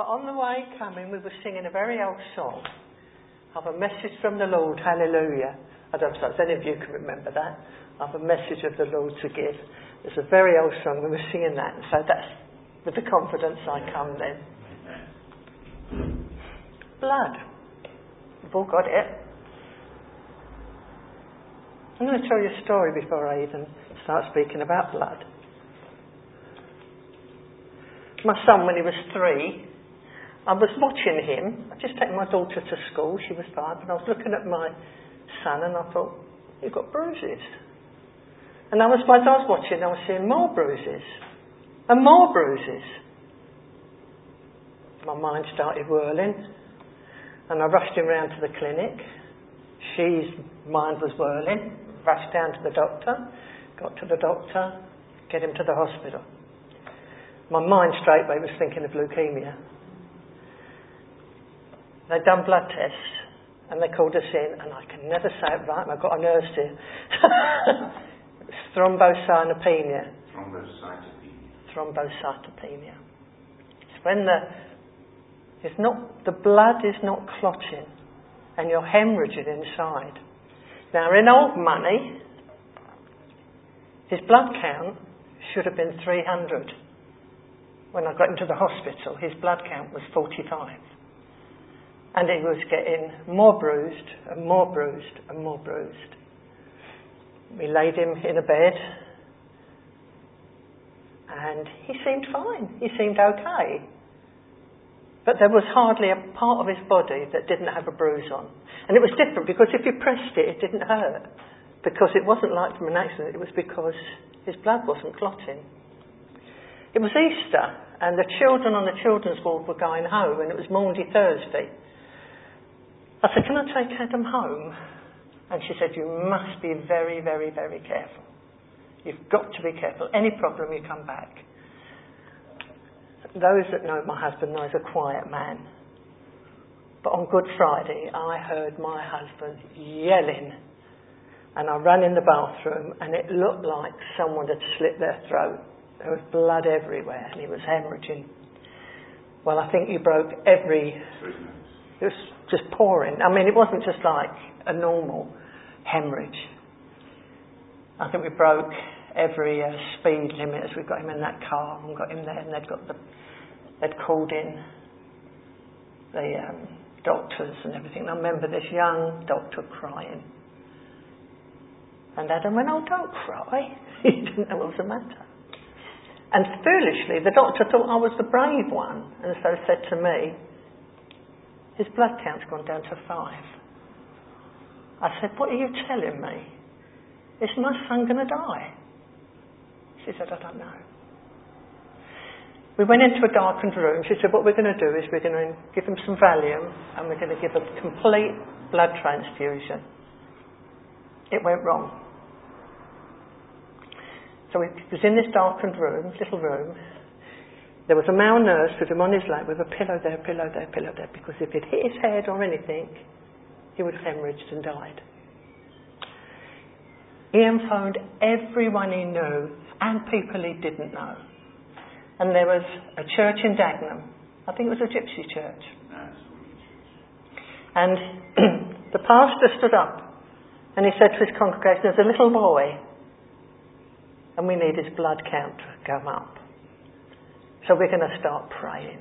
But on the way coming, we were singing a very old song of a message from the Lord, hallelujah. I don't know if any of you can remember that. Of a message of the Lord to give. It's a very old song, we were singing that, so that's with the confidence I come then. Blood. We've all got it. I'm going to tell you a story before I even start speaking about blood. My son, when he was three, I was watching him. I just taken my daughter to school. She was five, and I was looking at my son, and I thought, "You've got bruises." And I was, as I was watching, I was seeing more bruises and more bruises. My mind started whirling, and I rushed him round to the clinic. She's mind was whirling. Rushed down to the doctor. Got to the doctor. Get him to the hospital. My mind straightway was thinking of leukemia. They'd done blood tests and they called us in, and I can never say it right, I've got a nurse here. thrombocytopenia. Thrombocytopenia. Thrombocytopenia. It's when the it's not the blood is not clotting and you're hemorrhaging inside. Now in old money, his blood count should have been 300. When I got into the hospital, his blood count was 45. And he was getting more bruised and more bruised and more bruised. We laid him in a bed and he seemed fine. He seemed okay. But there was hardly a part of his body that didn't have a bruise on. And it was different because if you pressed it, it didn't hurt. Because it wasn't like from an accident, it was because his blood wasn't clotting. It was Easter, and the children on the children's ward were going home, and it was Maundy Thursday. I said, Can I take Adam home? And she said, You must be very, very, very careful. You've got to be careful. Any problem, you come back. Those that know my husband know he's a quiet man. But on Good Friday, I heard my husband yelling. And I ran in the bathroom, and it looked like someone had slit their throat. There was blood everywhere, and he was hemorrhaging. Well, I think you broke every. It was just pouring. I mean, it wasn't just like a normal hemorrhage. I think we broke every uh, speed limit as we got him in that car and got him there, and they'd got the, they'd called in the um, doctors and everything. And I remember this young doctor crying, and Adam went, "Oh, don't cry." he didn't know what was the matter. And foolishly, the doctor thought I was the brave one, and so said to me, his blood count's gone down to five. I said, What are you telling me? Is my son going to die? She said, I don't know. We went into a darkened room. She said, What we're going to do is we're going to give him some Valium and we're going to give a complete blood transfusion. It went wrong. So he was in this darkened room, little room, there was a male nurse with him on his lap with a pillow there, pillow there, pillow there, because if it hit his head or anything, he would have hemorrhaged and died. Ian phoned everyone he knew and people he didn't know. And there was a church in Dagenham. I think it was a gypsy church. And the pastor stood up and he said to his congregation, There's a little boy, and we need his blood count to come up. So we're going to start praying.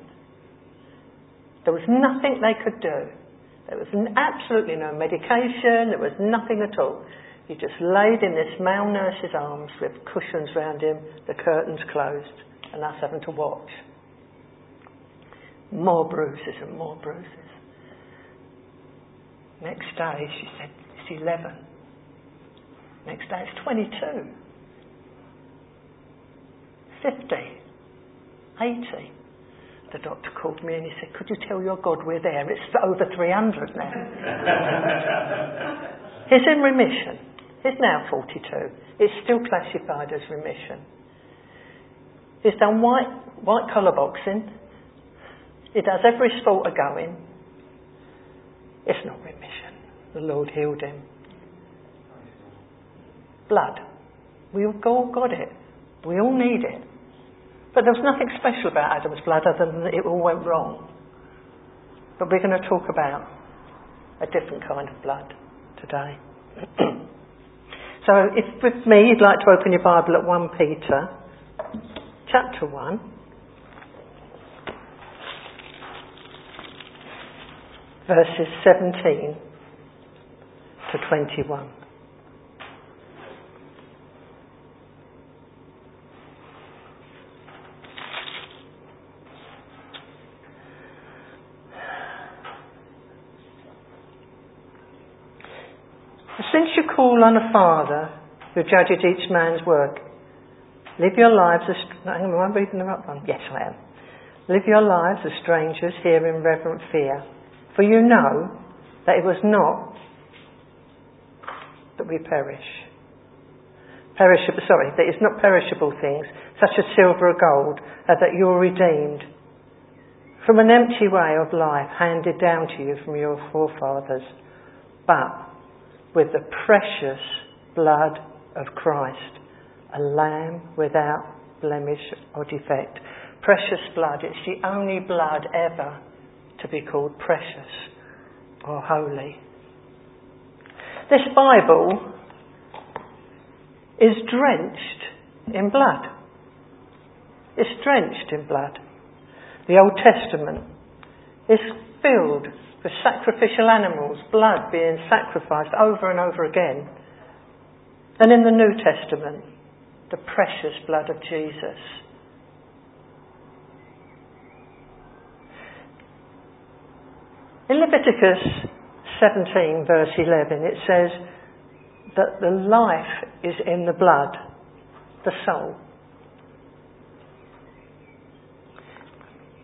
There was nothing they could do. There was absolutely no medication. There was nothing at all. He just laid in this male nurse's arms with cushions round him, the curtains closed, and us having to watch. More bruises and more bruises. Next day, she said, it's 11. Next day, it's 22. 50. 80. The doctor called me and he said, Could you tell your God we're there? It's over 300 now. He's in remission. He's now 42. It's still classified as remission. He's done white, white collar boxing. He does every sport of going. It's not remission. The Lord healed him. Blood. We all got it. We all need it. But there was nothing special about Adam's blood other than it all went wrong. But we're going to talk about a different kind of blood today. so if with me you'd like to open your Bible at 1 Peter chapter 1. Verses 17 to 21. Since you call on a Father who judges each man's work, live your lives as. Hang on, am I reading the right one? Yes, I am. Live your lives as strangers here in reverent fear, for you know that it was not that we perish. Perishable, sorry, that it's not perishable things, such as silver or gold, that you're redeemed from an empty way of life handed down to you from your forefathers, but with the precious blood of Christ, a lamb without blemish or defect. Precious blood, it's the only blood ever to be called precious or holy. This Bible is drenched in blood. It's drenched in blood. The Old Testament is filled with sacrificial animals, blood being sacrificed over and over again. And in the New Testament, the precious blood of Jesus. In Leviticus 17, verse 11, it says that the life is in the blood, the soul.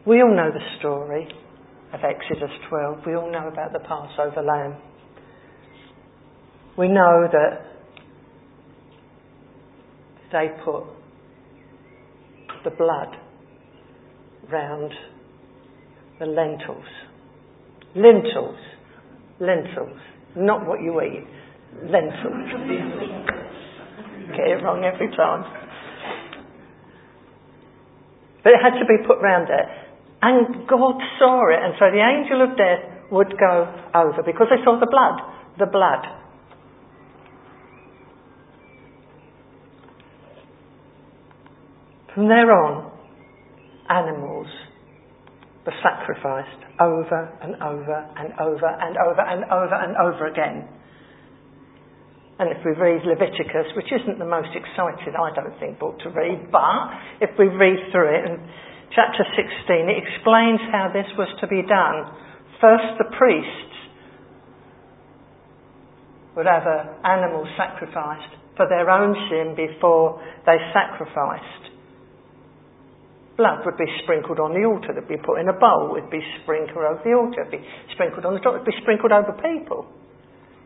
We all know the story of Exodus 12. We all know about the Passover lamb. We know that they put the blood round the lentils. Lentils. Lentils. Not what you eat. Lentils. Get it wrong every time. But it had to be put round there. And God saw it, and so the angel of death would go over because they saw the blood. The blood. From there on, animals were sacrificed over and over and over and over and over and over again. And if we read Leviticus, which isn't the most exciting, I don't think, book to read, but if we read through it and chapter 16, it explains how this was to be done. First, the priests would have an animal sacrificed for their own sin before they sacrificed. Blood would be sprinkled on the altar, it would be put in a bowl, it would be sprinkled over the altar, it would be sprinkled on the top, it would be sprinkled over people.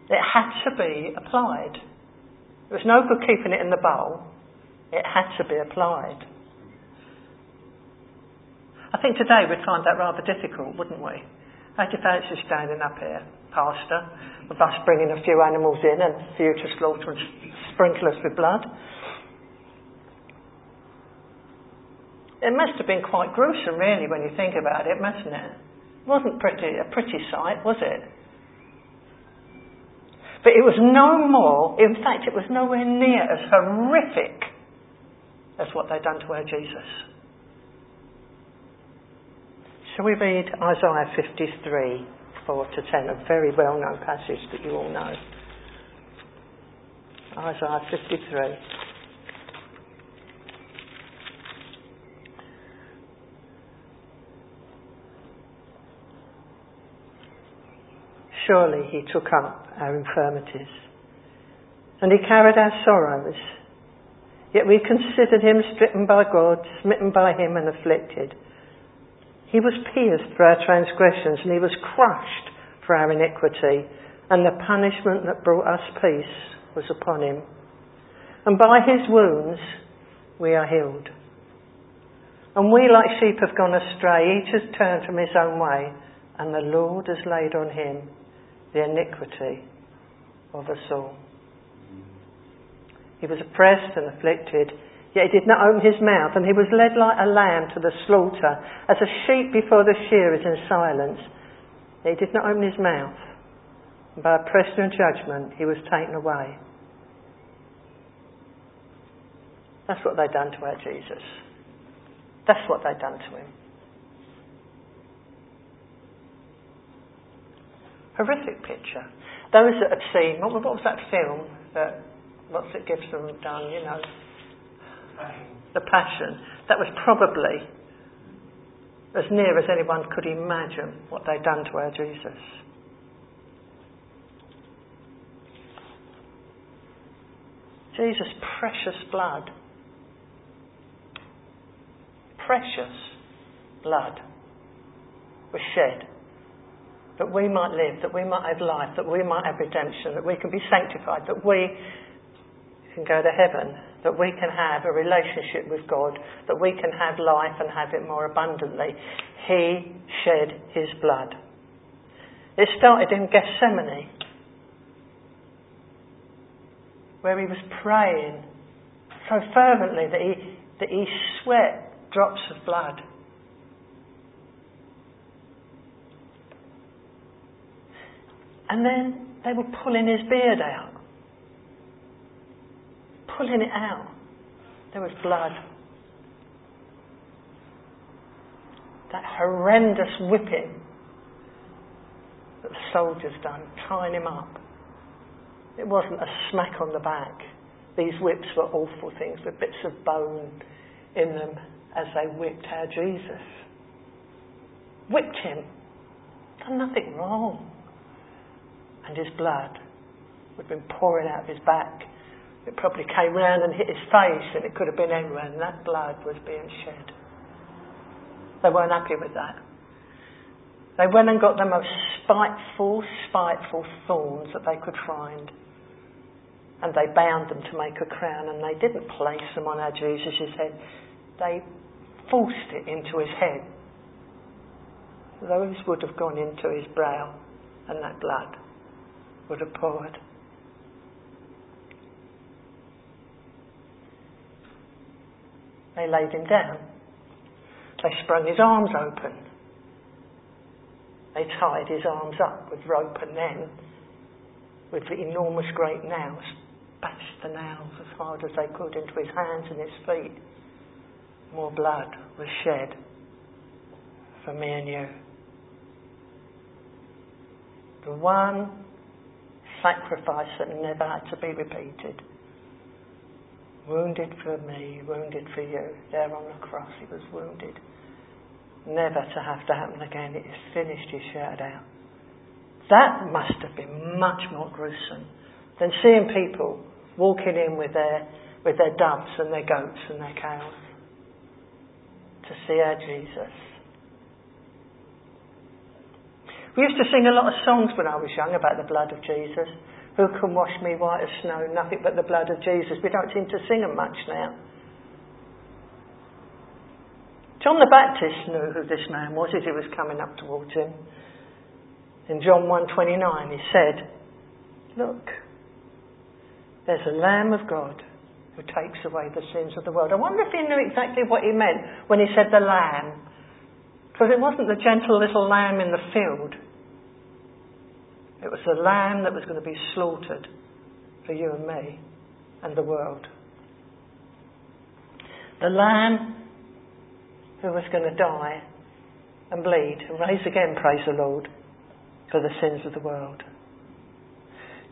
It had to be applied. There was no good keeping it in the bowl, it had to be applied. I think today we'd find that rather difficult, wouldn't we? How do you fancy standing up here, Pastor, with us bringing a few animals in and a few to slaughter and sprinkle us with blood? It must have been quite gruesome, really, when you think about it, mustn't it? It wasn't pretty, a pretty sight, was it? But it was no more, in fact, it was nowhere near as horrific as what they'd done to our Jesus. Shall we read Isaiah 53, 4 to 10, a very well known passage that you all know? Isaiah 53. Surely he took up our infirmities and he carried our sorrows. Yet we considered him stricken by God, smitten by him, and afflicted. He was pierced for our transgressions and he was crushed for our iniquity, and the punishment that brought us peace was upon him. And by his wounds we are healed. And we, like sheep, have gone astray. Each has turned from his own way, and the Lord has laid on him the iniquity of us all. He was oppressed and afflicted, Yet he did not open his mouth, and he was led like a lamb to the slaughter, as a sheep before the shearers in silence. Yet he did not open his mouth. And by oppression and judgment, he was taken away. That's what they'd done to our Jesus. That's what they'd done to him. Horrific picture. Those that have seen, what, what was that film that, what's it Gibson done, you know? The Passion. That was probably as near as anyone could imagine what they'd done to our Jesus. Jesus' precious blood. Precious blood was shed that we might live, that we might have life, that we might have redemption, that we can be sanctified, that we can go to heaven, that we can have a relationship with God, that we can have life and have it more abundantly. He shed his blood. It started in Gethsemane, where he was praying so fervently that he, that he sweat drops of blood. And then they were pulling his beard out pulling it out. There was blood. That horrendous whipping that the soldiers done, tying him up. It wasn't a smack on the back. These whips were awful things with bits of bone in them as they whipped our Jesus. Whipped him. Done nothing wrong. And his blood had been pouring out of his back it probably came round and hit his face, and it could have been anywhere, and that blood was being shed. They weren't happy with that. They went and got the most spiteful, spiteful thorns that they could find. And they bound them to make a crown, and they didn't place them on our Jesus' head. They forced it into his head. Those would have gone into his brow, and that blood would have poured. They laid him down. They sprung his arms open. They tied his arms up with rope and then, with the enormous great nails, bashed the nails as hard as they could into his hands and his feet. More blood was shed for me and you. The one sacrifice that never had to be repeated. Wounded for me, wounded for you. There on the cross, he was wounded. Never to have to happen again. It is finished, he shouted out. That must have been much more gruesome than seeing people walking in with their, with their doves and their goats and their cows to see our Jesus. We used to sing a lot of songs when I was young about the blood of Jesus. Who can wash me white as snow? Nothing but the blood of Jesus. We don't seem to sing them much now. John the Baptist knew who this man was as he was coming up towards him. In John 1.29 he said, Look, there's a Lamb of God who takes away the sins of the world. I wonder if he knew exactly what he meant when he said the Lamb. Because it wasn't the gentle little lamb in the field. It was the lamb that was going to be slaughtered for you and me and the world. The lamb who was going to die and bleed and rise again, praise the Lord, for the sins of the world.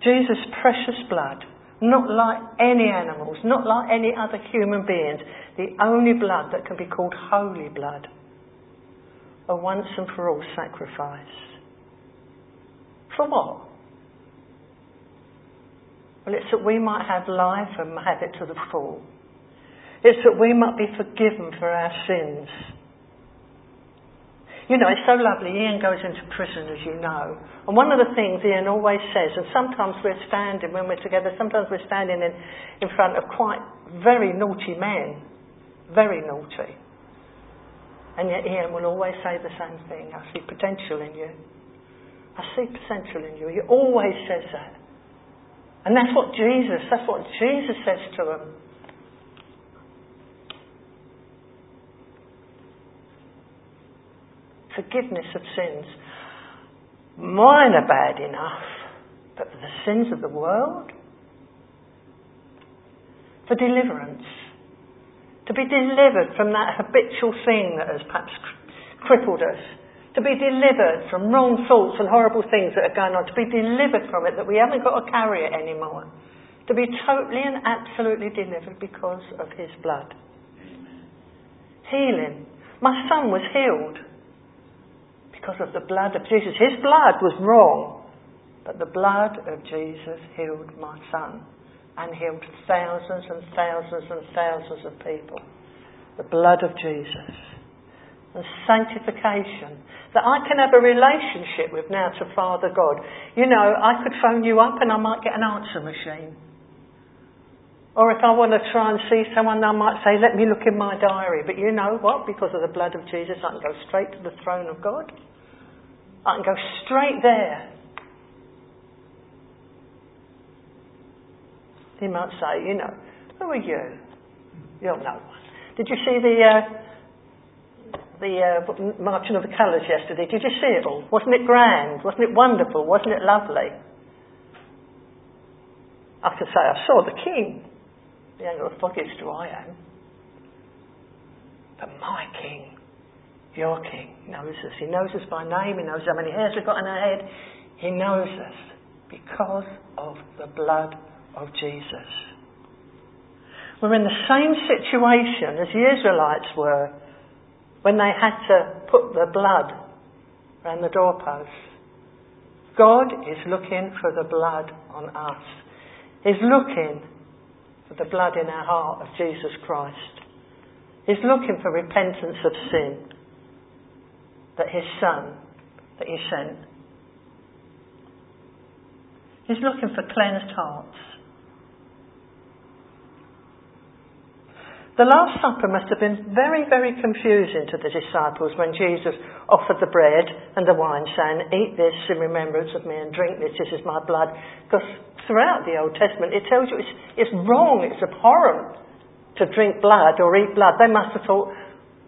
Jesus' precious blood, not like any animals, not like any other human beings, the only blood that can be called holy blood, a once and for all sacrifice. For what? Well, it's that we might have life and have it to the full. It's that we might be forgiven for our sins. You know, it's so lovely. Ian goes into prison, as you know. And one of the things Ian always says, and sometimes we're standing, when we're together, sometimes we're standing in, in front of quite very naughty men. Very naughty. And yet Ian will always say the same thing. I see potential in you. I see potential in you. He always says that. And that's what Jesus, that's what Jesus says to them. Forgiveness of sins. Mine are bad enough, but the sins of the world? For deliverance. To be delivered from that habitual thing that has perhaps crippled us to be delivered from wrong thoughts and horrible things that are going on. To be delivered from it, that we haven't got to carry it anymore. To be totally and absolutely delivered because of his blood. Healing. My son was healed because of the blood of Jesus. His blood was wrong, but the blood of Jesus healed my son and healed thousands and thousands and thousands of people. The blood of Jesus. And sanctification. That I can have a relationship with now to Father God. You know, I could phone you up and I might get an answer machine. Or if I want to try and see someone, I might say, let me look in my diary. But you know what? Because of the blood of Jesus, I can go straight to the throne of God. I can go straight there. He might say, you know, who are you? You're no one. Did you see the uh, the uh, marching of the colours yesterday? Did you see it all? Wasn't it grand? Wasn't it wonderful? Wasn't it lovely? I could say I saw the King. The ain't got the foggiest who I am. But my King, your King, knows us. He knows us by name. He knows how many hairs we've got on our head. He knows us because of the blood of Jesus. We're in the same situation as the Israelites were when they had to put the blood around the doorposts. God is looking for the blood on us. He's looking for the blood in our heart of Jesus Christ. He's looking for repentance of sin that his son, that he sent. He's looking for cleansed hearts. The Last Supper must have been very, very confusing to the disciples when Jesus offered the bread and the wine, saying, Eat this in remembrance of me and drink this, this is my blood. Because throughout the Old Testament it tells you it's, it's wrong, it's abhorrent to drink blood or eat blood. They must have thought,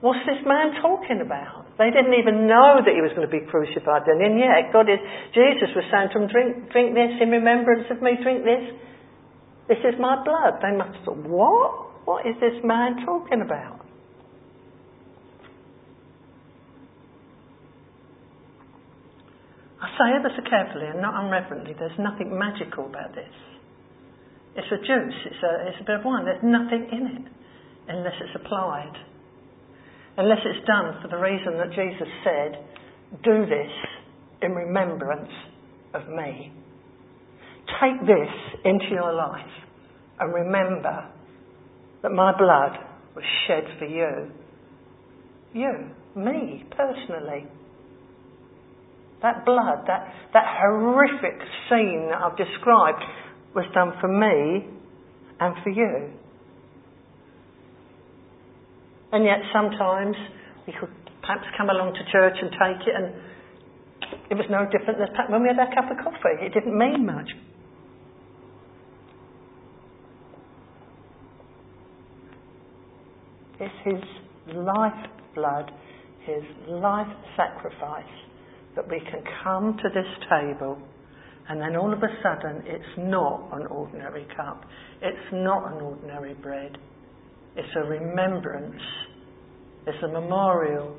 what's this man talking about? They didn't even know that he was going to be crucified then. And yet, God is, Jesus was saying to them, drink, drink this in remembrance of me, drink this. This is my blood. They must have thought, what? What is this man talking about? I say ever so carefully and not unreverently, there's nothing magical about this. It's a juice, it's a, it's a bit of wine, there's nothing in it unless it's applied. Unless it's done for the reason that Jesus said, do this in remembrance of me. Take this into your life and remember that my blood was shed for you. You, me, personally. That blood, that, that horrific scene that I've described was done for me and for you. And yet sometimes we could perhaps come along to church and take it and it was no different than when we had our cup of coffee. It didn't mean much. It's his life blood, his life sacrifice that we can come to this table and then all of a sudden it's not an ordinary cup. It's not an ordinary bread. It's a remembrance. It's a memorial.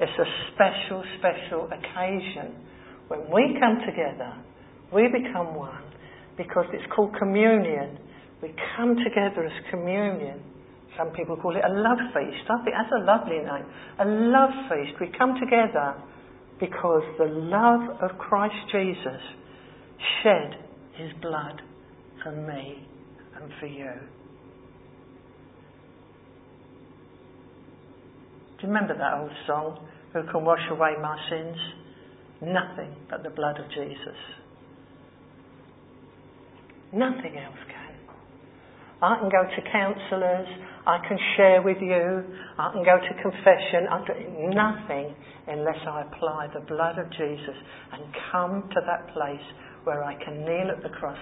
It's a special, special occasion. When we come together, we become one because it's called communion. We come together as communion some people call it a love feast. I think that's a lovely name. A love feast. We come together because the love of Christ Jesus shed his blood for me and for you. Do you remember that old song? Who can wash away my sins? Nothing but the blood of Jesus. Nothing else. I can go to counsellors. I can share with you. I can go to confession. I do nothing unless I apply the blood of Jesus and come to that place where I can kneel at the cross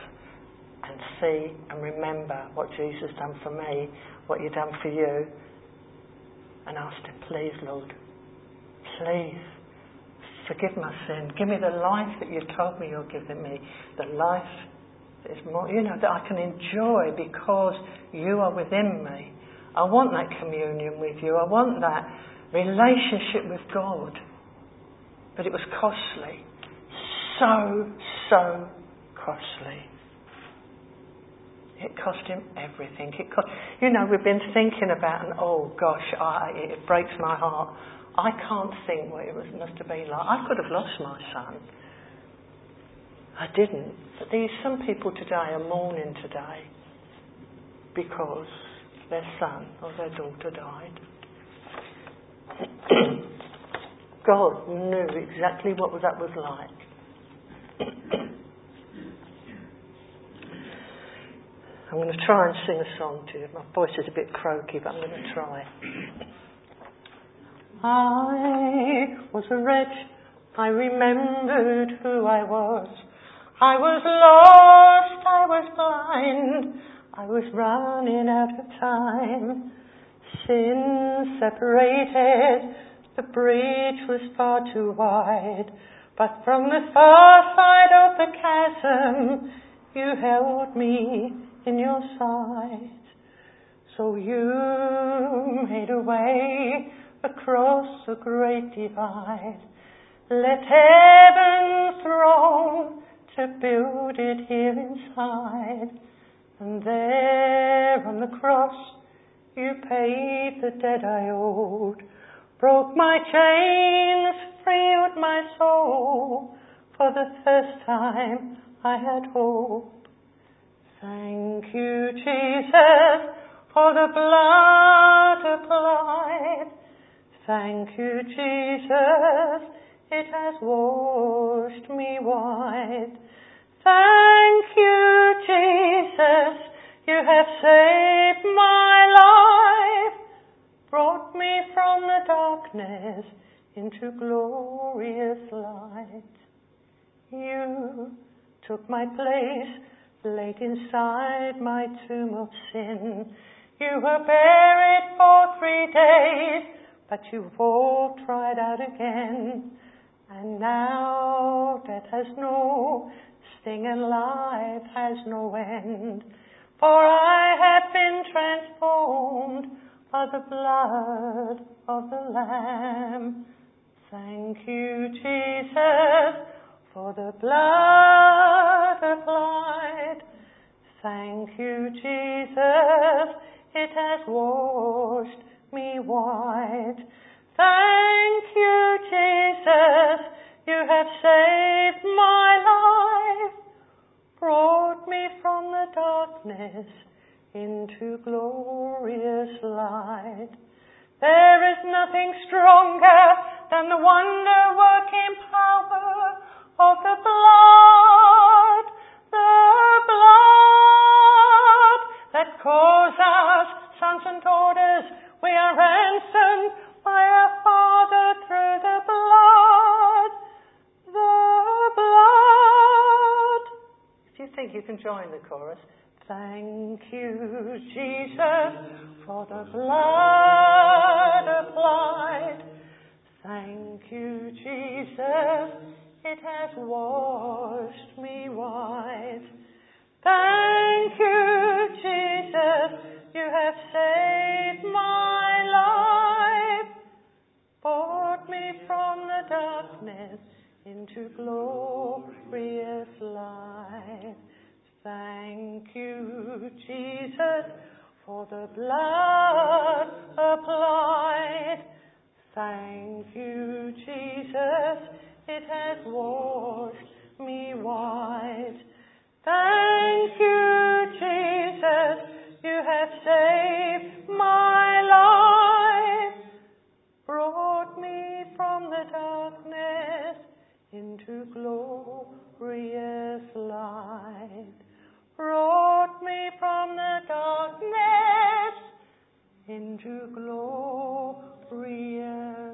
and see and remember what Jesus done for me, what you done for you, and ask him, please, Lord, please Forgive my sin. Give me the life that you told me you're giving me. The life is more, you know, that I can enjoy because you are within me. I want that communion with you. I want that relationship with God. But it was costly. So, so costly. It cost him everything. It cost, you know, we've been thinking about, and oh gosh, I, it breaks my heart. I can't think what it was, must have been like. I could have lost my son. I didn't. But these some people today are mourning today because their son or their daughter died. God knew exactly what that was like. I'm going to try and sing a song to you. My voice is a bit croaky, but I'm going to try. I was a wretch. I remembered who I was. I was lost. I was blind. I was running out of time. Sin separated. The bridge was far too wide. But from the far side of the chasm, you held me in your sight. So you made a way across the great divide. Let heaven throne to build it here inside. And there on the cross you paid the debt I owed. Broke my chains, freed my soul. For the first time I had hope. Thank you, Jesus, for the blood applied. Thank you, Jesus, it has washed me white. Thank you, Jesus, you have saved my life, brought me from the darkness into glorious light. You took my place laid inside my tomb of sin. You were buried for three days, but you walked right out again. And now death has no sting and life has no end. For I have been transformed by the blood of the Lamb. Thank you, Jesus for the blood applied. Thank you, Jesus, it has washed me white. Thank you, Jesus, you have saved my life, brought me from the darkness into glorious light. There is nothing stronger than the wonder working power For the blood applied. Thank you, Jesus, it has washed me white. Thank you, Jesus, you have saved my life, brought me from the darkness into glorious light brought me from the darkness into glorious